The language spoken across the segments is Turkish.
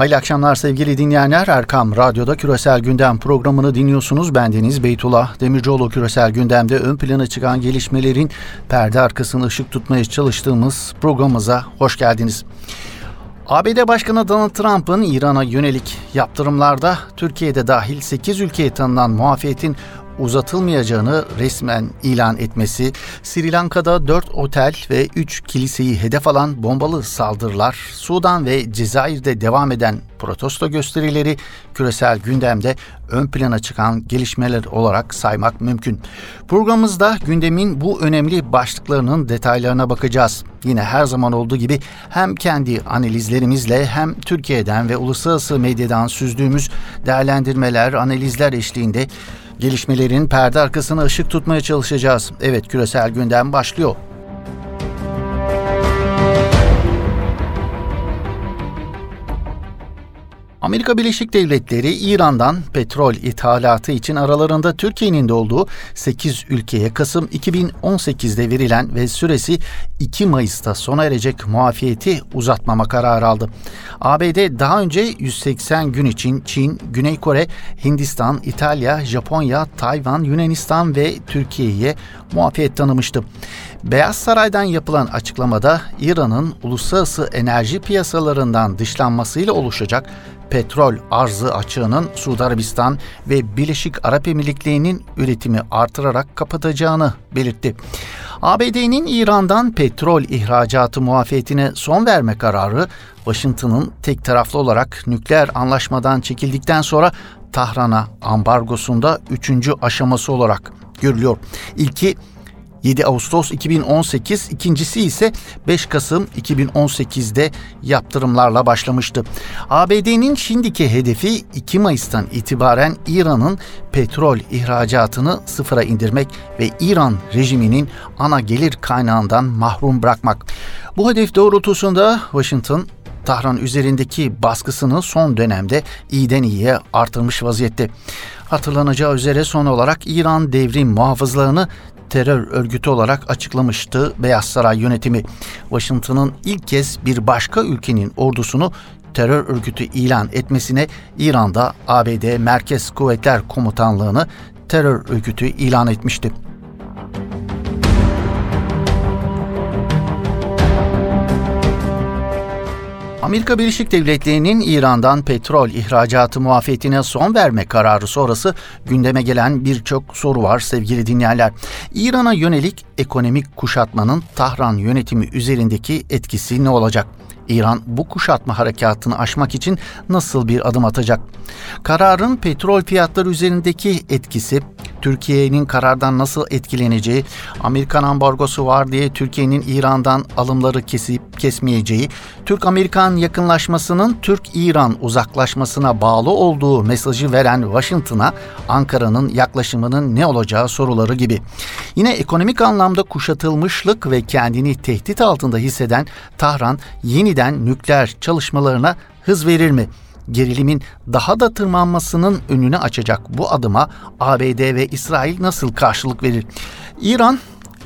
Hayırlı akşamlar sevgili dinleyenler. Erkam Radyo'da Küresel Gündem programını dinliyorsunuz. Bendeniz Beytullah Demircioğlu Küresel Gündem'de ön plana çıkan gelişmelerin perde arkasını ışık tutmaya çalıştığımız programımıza hoş geldiniz. ABD Başkanı Donald Trump'ın İran'a yönelik yaptırımlarda Türkiye'de dahil 8 ülkeye tanınan muafiyetin uzatılmayacağını resmen ilan etmesi, Sri Lanka'da 4 otel ve 3 kiliseyi hedef alan bombalı saldırılar, Sudan ve Cezayir'de devam eden protesto gösterileri küresel gündemde ön plana çıkan gelişmeler olarak saymak mümkün. Programımızda gündemin bu önemli başlıklarının detaylarına bakacağız. Yine her zaman olduğu gibi hem kendi analizlerimizle hem Türkiye'den ve uluslararası medyadan süzdüğümüz değerlendirmeler, analizler eşliğinde Gelişmelerin perde arkasına ışık tutmaya çalışacağız. Evet küresel gündem başlıyor. Amerika Birleşik Devletleri İran'dan petrol ithalatı için aralarında Türkiye'nin de olduğu 8 ülkeye Kasım 2018'de verilen ve süresi 2 Mayıs'ta sona erecek muafiyeti uzatmama kararı aldı. ABD daha önce 180 gün için Çin, Güney Kore, Hindistan, İtalya, Japonya, Tayvan, Yunanistan ve Türkiye'ye muafiyet tanımıştı. Beyaz Saray'dan yapılan açıklamada İran'ın uluslararası enerji piyasalarından dışlanmasıyla oluşacak petrol arzı açığının Suudi Arabistan ve Birleşik Arap Emirlikleri'nin üretimi artırarak kapatacağını belirtti. ABD'nin İran'dan petrol ihracatı muafiyetine son verme kararı Washington'ın tek taraflı olarak nükleer anlaşmadan çekildikten sonra Tahran'a ambargosunda üçüncü aşaması olarak görülüyor. İlki 7 Ağustos 2018, ikincisi ise 5 Kasım 2018'de yaptırımlarla başlamıştı. ABD'nin şimdiki hedefi 2 Mayıs'tan itibaren İran'ın petrol ihracatını sıfıra indirmek ve İran rejiminin ana gelir kaynağından mahrum bırakmak. Bu hedef doğrultusunda Washington Tahran üzerindeki baskısını son dönemde iyiden iyiye artırmış vaziyette. Hatırlanacağı üzere son olarak İran devrim muhafızlarını terör örgütü olarak açıklamıştı Beyaz Saray yönetimi. Washington'ın ilk kez bir başka ülkenin ordusunu terör örgütü ilan etmesine İran'da ABD Merkez Kuvvetler Komutanlığı'nı terör örgütü ilan etmişti. Amerika Birleşik Devletleri'nin İran'dan petrol ihracatı muafiyetine son verme kararı sonrası gündeme gelen birçok soru var sevgili dinleyenler. İran'a yönelik ekonomik kuşatmanın Tahran yönetimi üzerindeki etkisi ne olacak? İran bu kuşatma harekatını aşmak için nasıl bir adım atacak? Kararın petrol fiyatları üzerindeki etkisi, Türkiye'nin karardan nasıl etkileneceği, Amerikan ambargosu var diye Türkiye'nin İran'dan alımları kesip kesmeyeceği, Türk-Amerikan yakınlaşmasının Türk-İran uzaklaşmasına bağlı olduğu mesajı veren Washington'a Ankara'nın yaklaşımının ne olacağı soruları gibi. Yine ekonomik anlamda kuşatılmışlık ve kendini tehdit altında hisseden Tahran yeniden nükleer çalışmalarına hız verir mi? Gerilimin daha da tırmanmasının önünü açacak bu adıma ABD ve İsrail nasıl karşılık verir? İran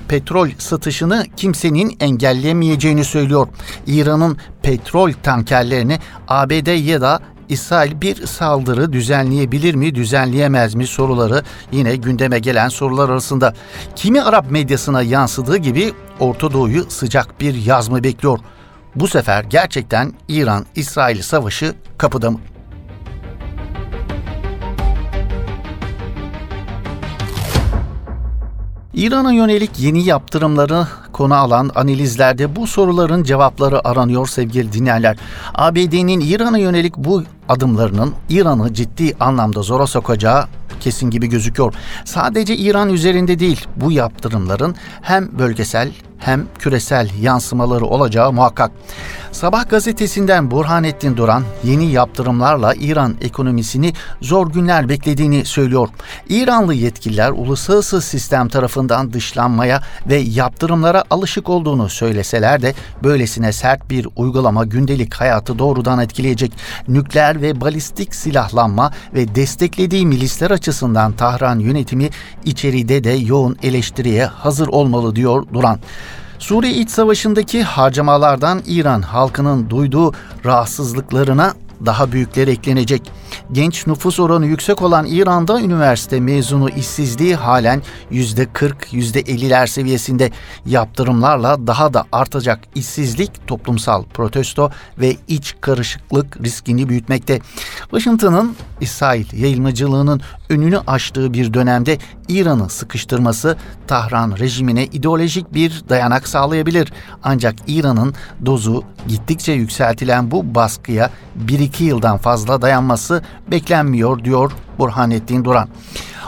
petrol satışını kimsenin engelleyemeyeceğini söylüyor. İran'ın petrol tankerlerini ABD ya da İsrail bir saldırı düzenleyebilir mi, düzenleyemez mi soruları yine gündeme gelen sorular arasında. Kimi Arap medyasına yansıdığı gibi Orta Doğu'yu sıcak bir yaz mı bekliyor? Bu sefer gerçekten İran-İsrail savaşı kapıda mı? İran'a yönelik yeni yaptırımları konu alan analizlerde bu soruların cevapları aranıyor sevgili dinleyenler. ABD'nin İran'a yönelik bu adımlarının İran'ı ciddi anlamda zora sokacağı kesin gibi gözüküyor. Sadece İran üzerinde değil bu yaptırımların hem bölgesel hem küresel yansımaları olacağı muhakkak. Sabah gazetesinden Burhanettin Duran yeni yaptırımlarla İran ekonomisini zor günler beklediğini söylüyor. İranlı yetkililer uluslararası sistem tarafından dışlanmaya ve yaptırımlara alışık olduğunu söyleseler de böylesine sert bir uygulama gündelik hayatı doğrudan etkileyecek. Nükleer ve balistik silahlanma ve desteklediği milisler açısından Tahran yönetimi içeride de yoğun eleştiriye hazır olmalı diyor Duran. Suriye İç Savaşı'ndaki harcamalardan İran halkının duyduğu rahatsızlıklarına daha büyükleri eklenecek. Genç nüfus oranı yüksek olan İran'da üniversite mezunu işsizliği halen %40, %50'ler seviyesinde yaptırımlarla daha da artacak işsizlik toplumsal protesto ve iç karışıklık riskini büyütmekte. Washington'ın İsrail yayılmacılığının önünü açtığı bir dönemde İran'ı sıkıştırması Tahran rejimine ideolojik bir dayanak sağlayabilir. Ancak İran'ın dozu gittikçe yükseltilen bu baskıya 1-2 yıldan fazla dayanması beklenmiyor diyor Burhanettin Duran.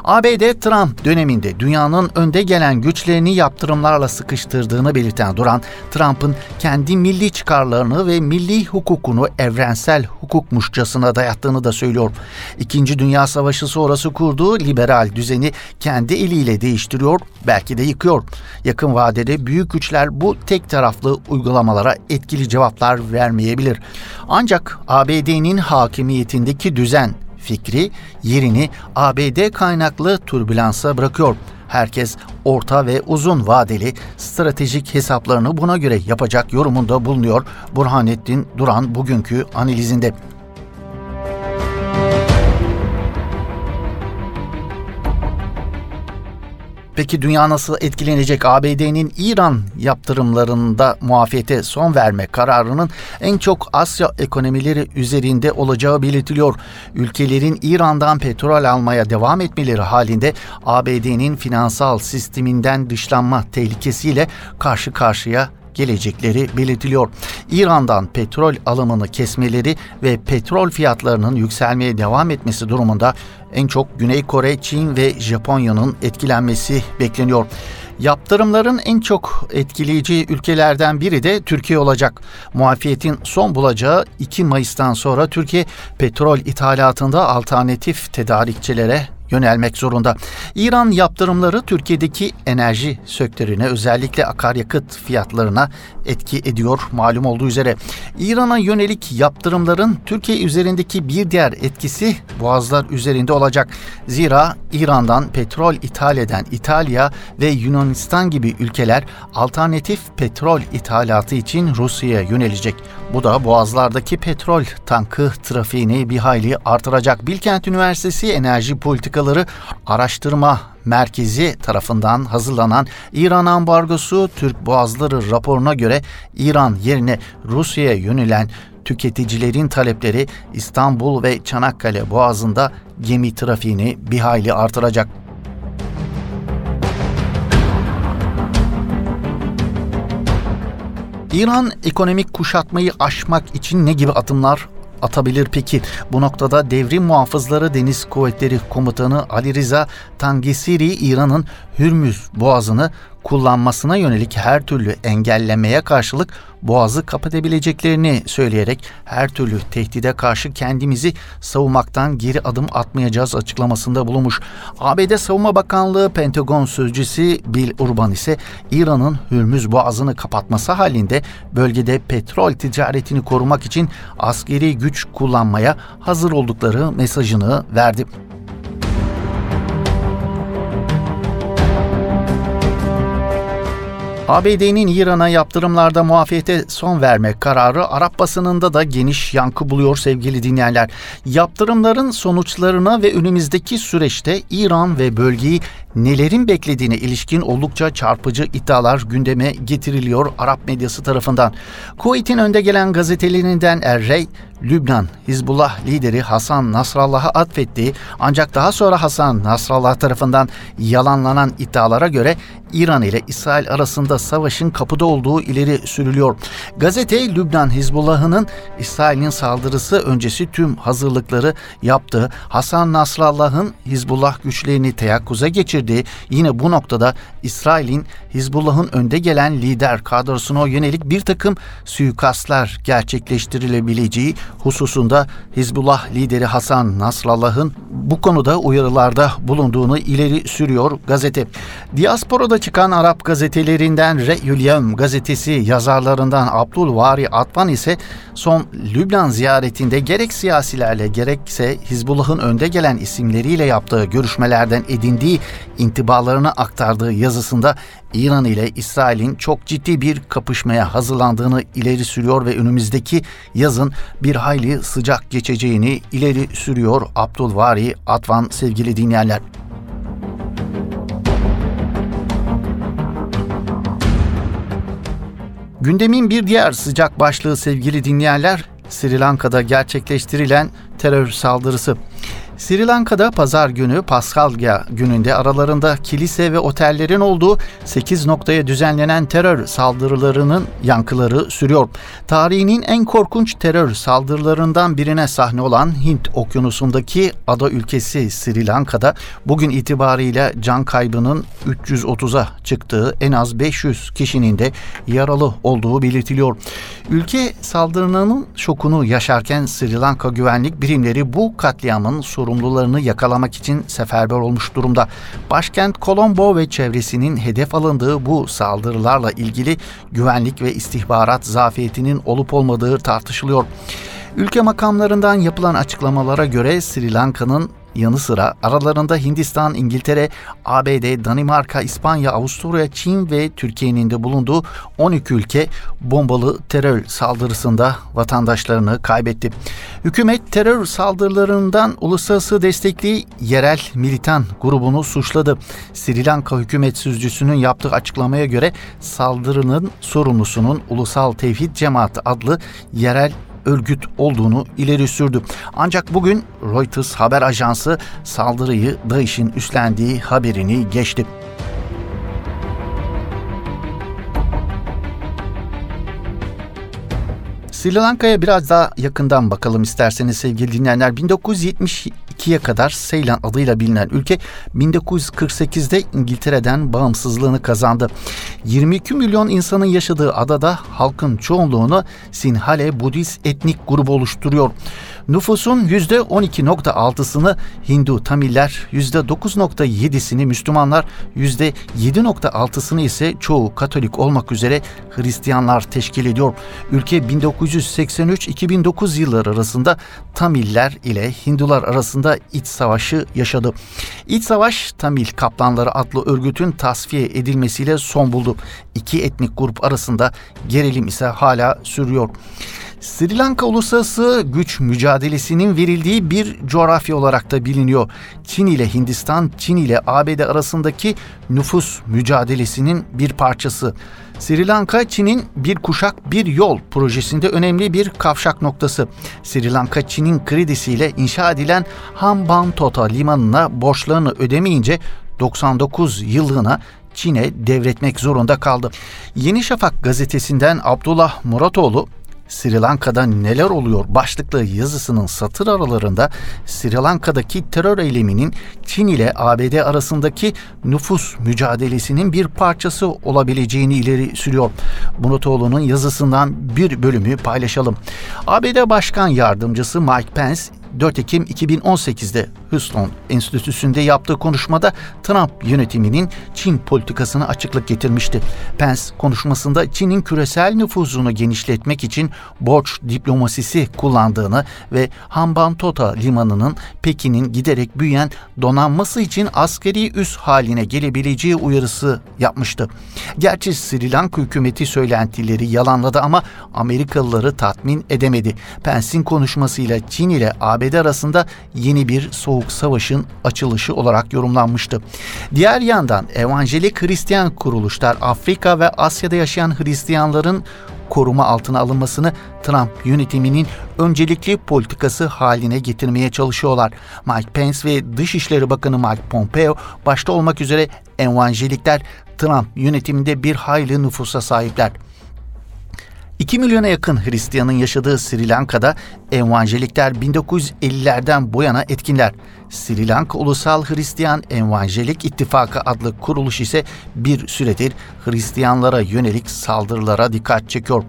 ABD Trump döneminde dünyanın önde gelen güçlerini yaptırımlarla sıkıştırdığını belirten Duran, Trump'ın kendi milli çıkarlarını ve milli hukukunu evrensel hukukmuşçasına dayattığını da söylüyor. İkinci Dünya Savaşı sonrası kurduğu liberal düzeni kendi eliyle değiştiriyor, belki de yıkıyor. Yakın vadede büyük güçler bu tek taraflı uygulamalara etkili cevaplar vermeyebilir. Ancak ABD'nin hakimiyetindeki düzen fikri yerini ABD kaynaklı türbülansa bırakıyor. Herkes orta ve uzun vadeli stratejik hesaplarını buna göre yapacak yorumunda bulunuyor Burhanettin Duran bugünkü analizinde. Peki dünya nasıl etkilenecek? ABD'nin İran yaptırımlarında muafiyete son verme kararının en çok Asya ekonomileri üzerinde olacağı belirtiliyor. Ülkelerin İran'dan petrol almaya devam etmeleri halinde ABD'nin finansal sisteminden dışlanma tehlikesiyle karşı karşıya gelecekleri belirtiliyor. İran'dan petrol alımını kesmeleri ve petrol fiyatlarının yükselmeye devam etmesi durumunda en çok Güney Kore, Çin ve Japonya'nın etkilenmesi bekleniyor. Yaptırımların en çok etkileyici ülkelerden biri de Türkiye olacak. Muafiyetin son bulacağı 2 Mayıs'tan sonra Türkiye petrol ithalatında alternatif tedarikçilere yönelmek zorunda. İran yaptırımları Türkiye'deki enerji sektörüne özellikle akaryakıt fiyatlarına etki ediyor malum olduğu üzere. İran'a yönelik yaptırımların Türkiye üzerindeki bir diğer etkisi boğazlar üzerinde olacak. Zira İran'dan petrol ithal eden İtalya ve Yunanistan gibi ülkeler alternatif petrol ithalatı için Rusya'ya yönelecek. Bu da boğazlardaki petrol tankı trafiğini bir hayli artıracak. Bilkent Üniversitesi Enerji Politikaları Araştırma Merkezi tarafından hazırlanan İran ambargosu Türk Boğazları raporuna göre İran yerine Rusya'ya yönelen tüketicilerin talepleri İstanbul ve Çanakkale Boğazı'nda gemi trafiğini bir hayli artıracak. İran ekonomik kuşatmayı aşmak için ne gibi adımlar atabilir peki? Bu noktada devrim muhafızları Deniz Kuvvetleri Komutanı Ali Rıza Tangisiri İran'ın Hürmüz boğazını kullanmasına yönelik her türlü engellemeye karşılık boğazı kapatabileceklerini söyleyerek her türlü tehdide karşı kendimizi savunmaktan geri adım atmayacağız açıklamasında bulunmuş. ABD Savunma Bakanlığı Pentagon sözcüsü Bill Urban ise İran'ın Hürmüz Boğazı'nı kapatması halinde bölgede petrol ticaretini korumak için askeri güç kullanmaya hazır oldukları mesajını verdi. ABD'nin İran'a yaptırımlarda muafiyete son verme kararı Arap basınında da geniş yankı buluyor sevgili dinleyenler. Yaptırımların sonuçlarına ve önümüzdeki süreçte İran ve bölgeyi nelerin beklediğine ilişkin oldukça çarpıcı iddialar gündeme getiriliyor Arap medyası tarafından. Kuveyt'in önde gelen gazetelerinden Errey, Lübnan Hizbullah lideri Hasan Nasrallah'a atfettiği ancak daha sonra Hasan Nasrallah tarafından yalanlanan iddialara göre İran ile İsrail arasında savaşın kapıda olduğu ileri sürülüyor. Gazete Lübnan Hizbullah'ının İsrail'in saldırısı öncesi tüm hazırlıkları yaptığı Hasan Nasrallah'ın Hizbullah güçlerini teyakkuza geçirdiği yine bu noktada İsrail'in Hizbullah'ın önde gelen lider kadrosuna yönelik bir takım suikastlar gerçekleştirilebileceği hususunda Hizbullah lideri Hasan Nasrallah'ın bu konuda uyarılarda bulunduğunu ileri sürüyor gazete. Diasporada çıkan Arap gazetelerinden Re'yül Yevm gazetesi yazarlarından Abdülvari Atvan ise son Lübnan ziyaretinde gerek siyasilerle gerekse Hizbullah'ın önde gelen isimleriyle yaptığı görüşmelerden edindiği intibalarını aktardığı yazısında İran ile İsrail'in çok ciddi bir kapışmaya hazırlandığını ileri sürüyor ve önümüzdeki yazın bir hayli sıcak geçeceğini ileri sürüyor Abdulvari Atvan sevgili dinleyenler. Gündemin bir diğer sıcak başlığı sevgili dinleyenler Sri Lanka'da gerçekleştirilen terör saldırısı. Sri Lanka'da pazar günü Paskalya gününde aralarında kilise ve otellerin olduğu 8 noktaya düzenlenen terör saldırılarının yankıları sürüyor. Tarihinin en korkunç terör saldırılarından birine sahne olan Hint okyanusundaki ada ülkesi Sri Lanka'da bugün itibariyle can kaybının 330'a çıktığı en az 500 kişinin de yaralı olduğu belirtiliyor. Ülke saldırının şokunu yaşarken Sri Lanka güvenlik birimleri bu katliamın sorumlularını yakalamak için seferber olmuş durumda. Başkent Colombo ve çevresinin hedef alındığı bu saldırılarla ilgili güvenlik ve istihbarat zafiyetinin olup olmadığı tartışılıyor. Ülke makamlarından yapılan açıklamalara göre Sri Lanka'nın yanı sıra aralarında Hindistan, İngiltere, ABD, Danimarka, İspanya, Avusturya, Çin ve Türkiye'nin de bulunduğu 12 ülke bombalı terör saldırısında vatandaşlarını kaybetti. Hükümet terör saldırılarından uluslararası destekli yerel militan grubunu suçladı. Sri Lanka hükümet sözcüsünün yaptığı açıklamaya göre saldırının sorumlusunun Ulusal Tevhid Cemaati adlı yerel örgüt olduğunu ileri sürdü. Ancak bugün Reuters haber ajansı saldırıyı DAEŞ'in üstlendiği haberini geçti. Sri Lanka'ya biraz daha yakından bakalım isterseniz sevgili dinleyenler. 1972'ye kadar Seylan adıyla bilinen ülke 1948'de İngiltere'den bağımsızlığını kazandı. 22 milyon insanın yaşadığı adada halkın çoğunluğunu Sinhale Budist etnik grubu oluşturuyor. Nüfusun %12.6'sını Hindu Tamiller, %9.7'sini Müslümanlar, %7.6'sını ise çoğu Katolik olmak üzere Hristiyanlar teşkil ediyor. Ülke 1983-2009 yılları arasında Tamiller ile Hindular arasında iç savaşı yaşadı. İç savaş Tamil Kaplanları adlı örgütün tasfiye edilmesiyle son buldu. İki etnik grup arasında gerilim ise hala sürüyor. Sri Lanka uluslararası güç mücadelesinin verildiği bir coğrafya olarak da biliniyor. Çin ile Hindistan, Çin ile ABD arasındaki nüfus mücadelesinin bir parçası. Sri Lanka, Çin'in bir kuşak bir yol projesinde önemli bir kavşak noktası. Sri Lanka, Çin'in kredisiyle inşa edilen Hambantota limanına borçlarını ödemeyince 99 yıllığına Çin'e devretmek zorunda kaldı. Yeni Şafak gazetesinden Abdullah Muratoğlu Sri Lanka'da neler oluyor başlıklı yazısının satır aralarında Sri Lanka'daki terör eyleminin Çin ile ABD arasındaki nüfus mücadelesinin bir parçası olabileceğini ileri sürüyor. Murutoğlu'nun yazısından bir bölümü paylaşalım. ABD Başkan Yardımcısı Mike Pence 4 Ekim 2018'de Houston Enstitüsü'nde yaptığı konuşmada Trump yönetiminin Çin politikasını açıklık getirmişti. Pence konuşmasında Çin'in küresel nüfuzunu genişletmek için borç diplomasisi kullandığını ve Hambantota limanının Pekin'in giderek büyüyen donanması için askeri üs haline gelebileceği uyarısı yapmıştı. Gerçi Sri Lanka hükümeti söylentileri yalanladı ama Amerikalıları tatmin edemedi. Pence'in konuşmasıyla Çin ile ABD arasında yeni bir soğuk savaşın açılışı olarak yorumlanmıştı. Diğer yandan evangelik Hristiyan kuruluşlar Afrika ve Asya'da yaşayan Hristiyanların koruma altına alınmasını Trump yönetiminin öncelikli politikası haline getirmeye çalışıyorlar. Mike Pence ve Dışişleri Bakanı Mike Pompeo başta olmak üzere evangelikler Trump yönetiminde bir hayli nüfusa sahipler. 2 milyona yakın Hristiyanın yaşadığı Sri Lanka'da evangelikler 1950'lerden bu yana etkinler. Sri Lanka Ulusal Hristiyan Evangelik İttifakı adlı kuruluş ise bir süredir Hristiyanlara yönelik saldırılara dikkat çekiyor.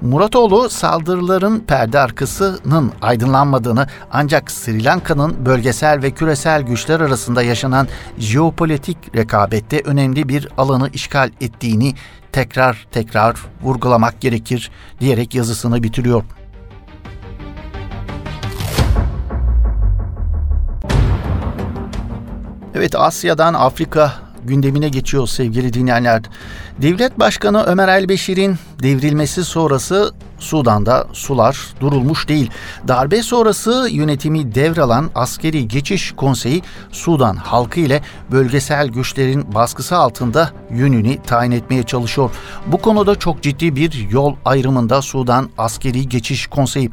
Muratoğlu saldırıların perde arkasının aydınlanmadığını ancak Sri Lanka'nın bölgesel ve küresel güçler arasında yaşanan jeopolitik rekabette önemli bir alanı işgal ettiğini tekrar tekrar vurgulamak gerekir diyerek yazısını bitiriyor. Evet Asya'dan Afrika gündemine geçiyor sevgili dinleyenler. Devlet Başkanı Ömer Elbeşir'in devrilmesi sonrası Sudan'da sular durulmuş değil. Darbe sonrası yönetimi devralan askeri geçiş konseyi Sudan halkı ile bölgesel güçlerin baskısı altında yönünü tayin etmeye çalışıyor. Bu konuda çok ciddi bir yol ayrımında Sudan Askeri Geçiş Konseyi.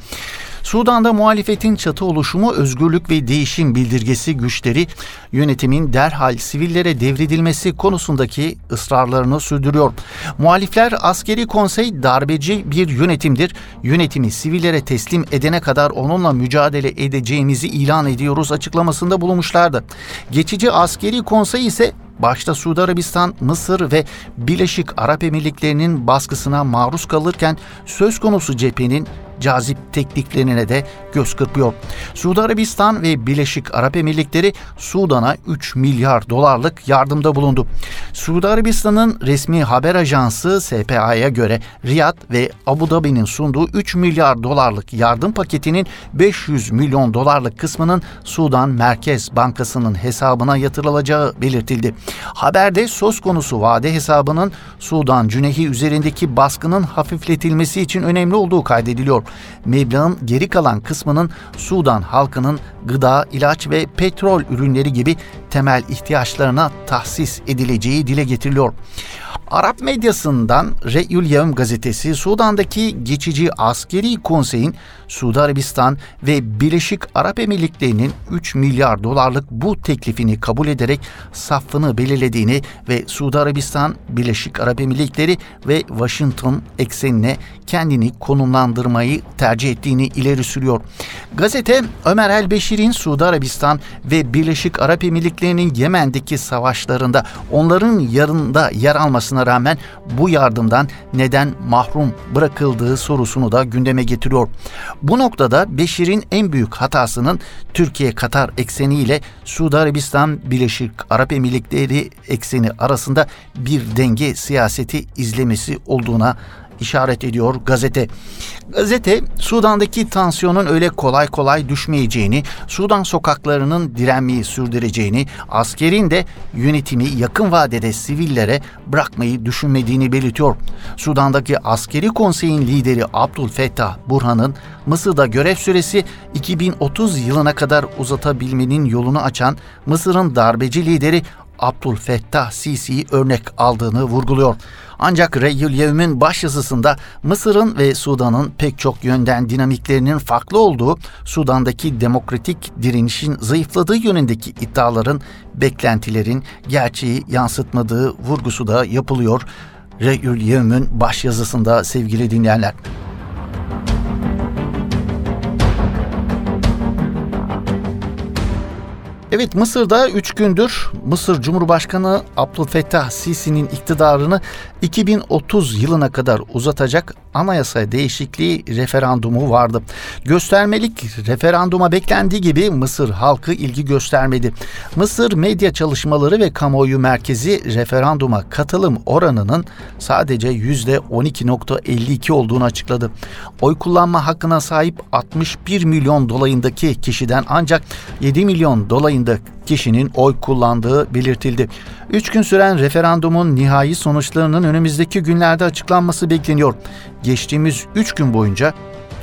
Sudan'da muhalefetin çatı oluşumu özgürlük ve değişim bildirgesi güçleri yönetimin derhal sivillere devredilmesi konusundaki ısrarlarını sürdürüyor. Muhalifler askeri konsey darbeci bir yönetimdir. Yönetimi sivillere teslim edene kadar onunla mücadele edeceğimizi ilan ediyoruz açıklamasında bulunmuşlardı. Geçici askeri konsey ise başta Suudi Arabistan, Mısır ve Birleşik Arap Emirlikleri'nin baskısına maruz kalırken söz konusu cephenin cazip tekniklerine de göz kırpıyor. Suudi Arabistan ve Birleşik Arap Emirlikleri Sudan'a 3 milyar dolarlık yardımda bulundu. Suudi Arabistan'ın resmi haber ajansı SPA'ya göre Riyad ve Abu Dhabi'nin sunduğu 3 milyar dolarlık yardım paketinin 500 milyon dolarlık kısmının Sudan Merkez Bankası'nın hesabına yatırılacağı belirtildi. Haberde söz konusu vade hesabının Sudan Cünehi üzerindeki baskının hafifletilmesi için önemli olduğu kaydediliyor. Meblağın geri kalan kısmının Sudan halkının gıda, ilaç ve petrol ürünleri gibi temel ihtiyaçlarına tahsis edileceği dile getiriliyor. Arap medyasından Re'yül Yevm gazetesi Sudan'daki geçici askeri konseyin Suudi Arabistan ve Birleşik Arap Emirlikleri'nin 3 milyar dolarlık bu teklifini kabul ederek safını belirlediğini ve Suudi Arabistan, Birleşik Arap Emirlikleri ve Washington eksenine kendini konumlandırmayı tercih ettiğini ileri sürüyor. Gazete Ömer El Beşir'in Suudi Arabistan ve Birleşik Arap Emirlikleri'nin Yemen'deki savaşlarında onların yarında yer almasına rağmen bu yardımdan neden mahrum bırakıldığı sorusunu da gündeme getiriyor. Bu noktada Beşir'in en büyük hatasının Türkiye-Katar ekseniyle Suudi Arabistan Birleşik Arap Emirlikleri ekseni arasında bir denge siyaseti izlemesi olduğuna işaret ediyor gazete. Gazete Sudan'daki tansiyonun öyle kolay kolay düşmeyeceğini, Sudan sokaklarının direnmeyi sürdüreceğini, askerin de yönetimi yakın vadede sivillere bırakmayı düşünmediğini belirtiyor. Sudan'daki askeri konseyin lideri Abdülfettah Burhan'ın Mısır'da görev süresi 2030 yılına kadar uzatabilmenin yolunu açan Mısır'ın darbeci lideri Abdülfettah Sisi'yi örnek aldığını vurguluyor. Ancak Reyyül Yevm'in başyazısında Mısır'ın ve Sudan'ın pek çok yönden dinamiklerinin farklı olduğu, Sudan'daki demokratik direnişin zayıfladığı yönündeki iddiaların, beklentilerin gerçeği yansıtmadığı vurgusu da yapılıyor. Reyyül Yevm'in başyazısında sevgili dinleyenler. Evet Mısır'da 3 gündür Mısır Cumhurbaşkanı Abdülfettah Sisi'nin iktidarını 2030 yılına kadar uzatacak anayasa değişikliği referandumu vardı. Göstermelik referanduma beklendiği gibi Mısır halkı ilgi göstermedi. Mısır Medya Çalışmaları ve Kamuoyu Merkezi referanduma katılım oranının sadece %12.52 olduğunu açıkladı. Oy kullanma hakkına sahip 61 milyon dolayındaki kişiden ancak 7 milyon dolayında kişinin oy kullandığı belirtildi. Üç gün süren referandumun nihai sonuçlarının önümüzdeki günlerde açıklanması bekleniyor. Geçtiğimiz üç gün boyunca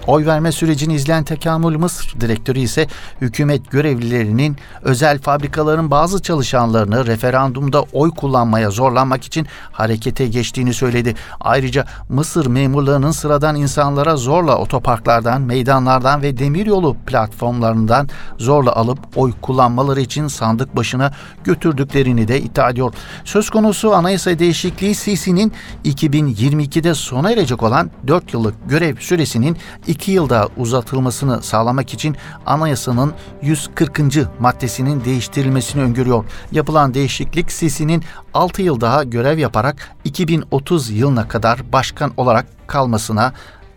Oy verme sürecini izleyen Tekamül Mısır direktörü ise hükümet görevlilerinin özel fabrikaların bazı çalışanlarını referandumda oy kullanmaya zorlanmak için harekete geçtiğini söyledi. Ayrıca Mısır memurlarının sıradan insanlara zorla otoparklardan, meydanlardan ve demiryolu platformlarından zorla alıp oy kullanmaları için sandık başına götürdüklerini de iddia ediyor. Söz konusu anayasa değişikliği Sisi'nin 2022'de sona erecek olan 4 yıllık görev süresinin 2 yılda uzatılmasını sağlamak için anayasanın 140. maddesinin değiştirilmesini öngörüyor. Yapılan değişiklik Sisi'nin 6 yıl daha görev yaparak 2030 yılına kadar başkan olarak kalmasına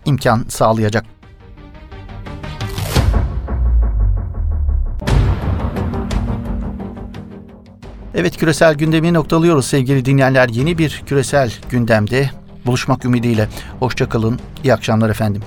imkan sağlayacak. Evet küresel gündemi noktalıyoruz sevgili dinleyenler. Yeni bir küresel gündemde buluşmak ümidiyle. Hoşçakalın. İyi akşamlar efendim.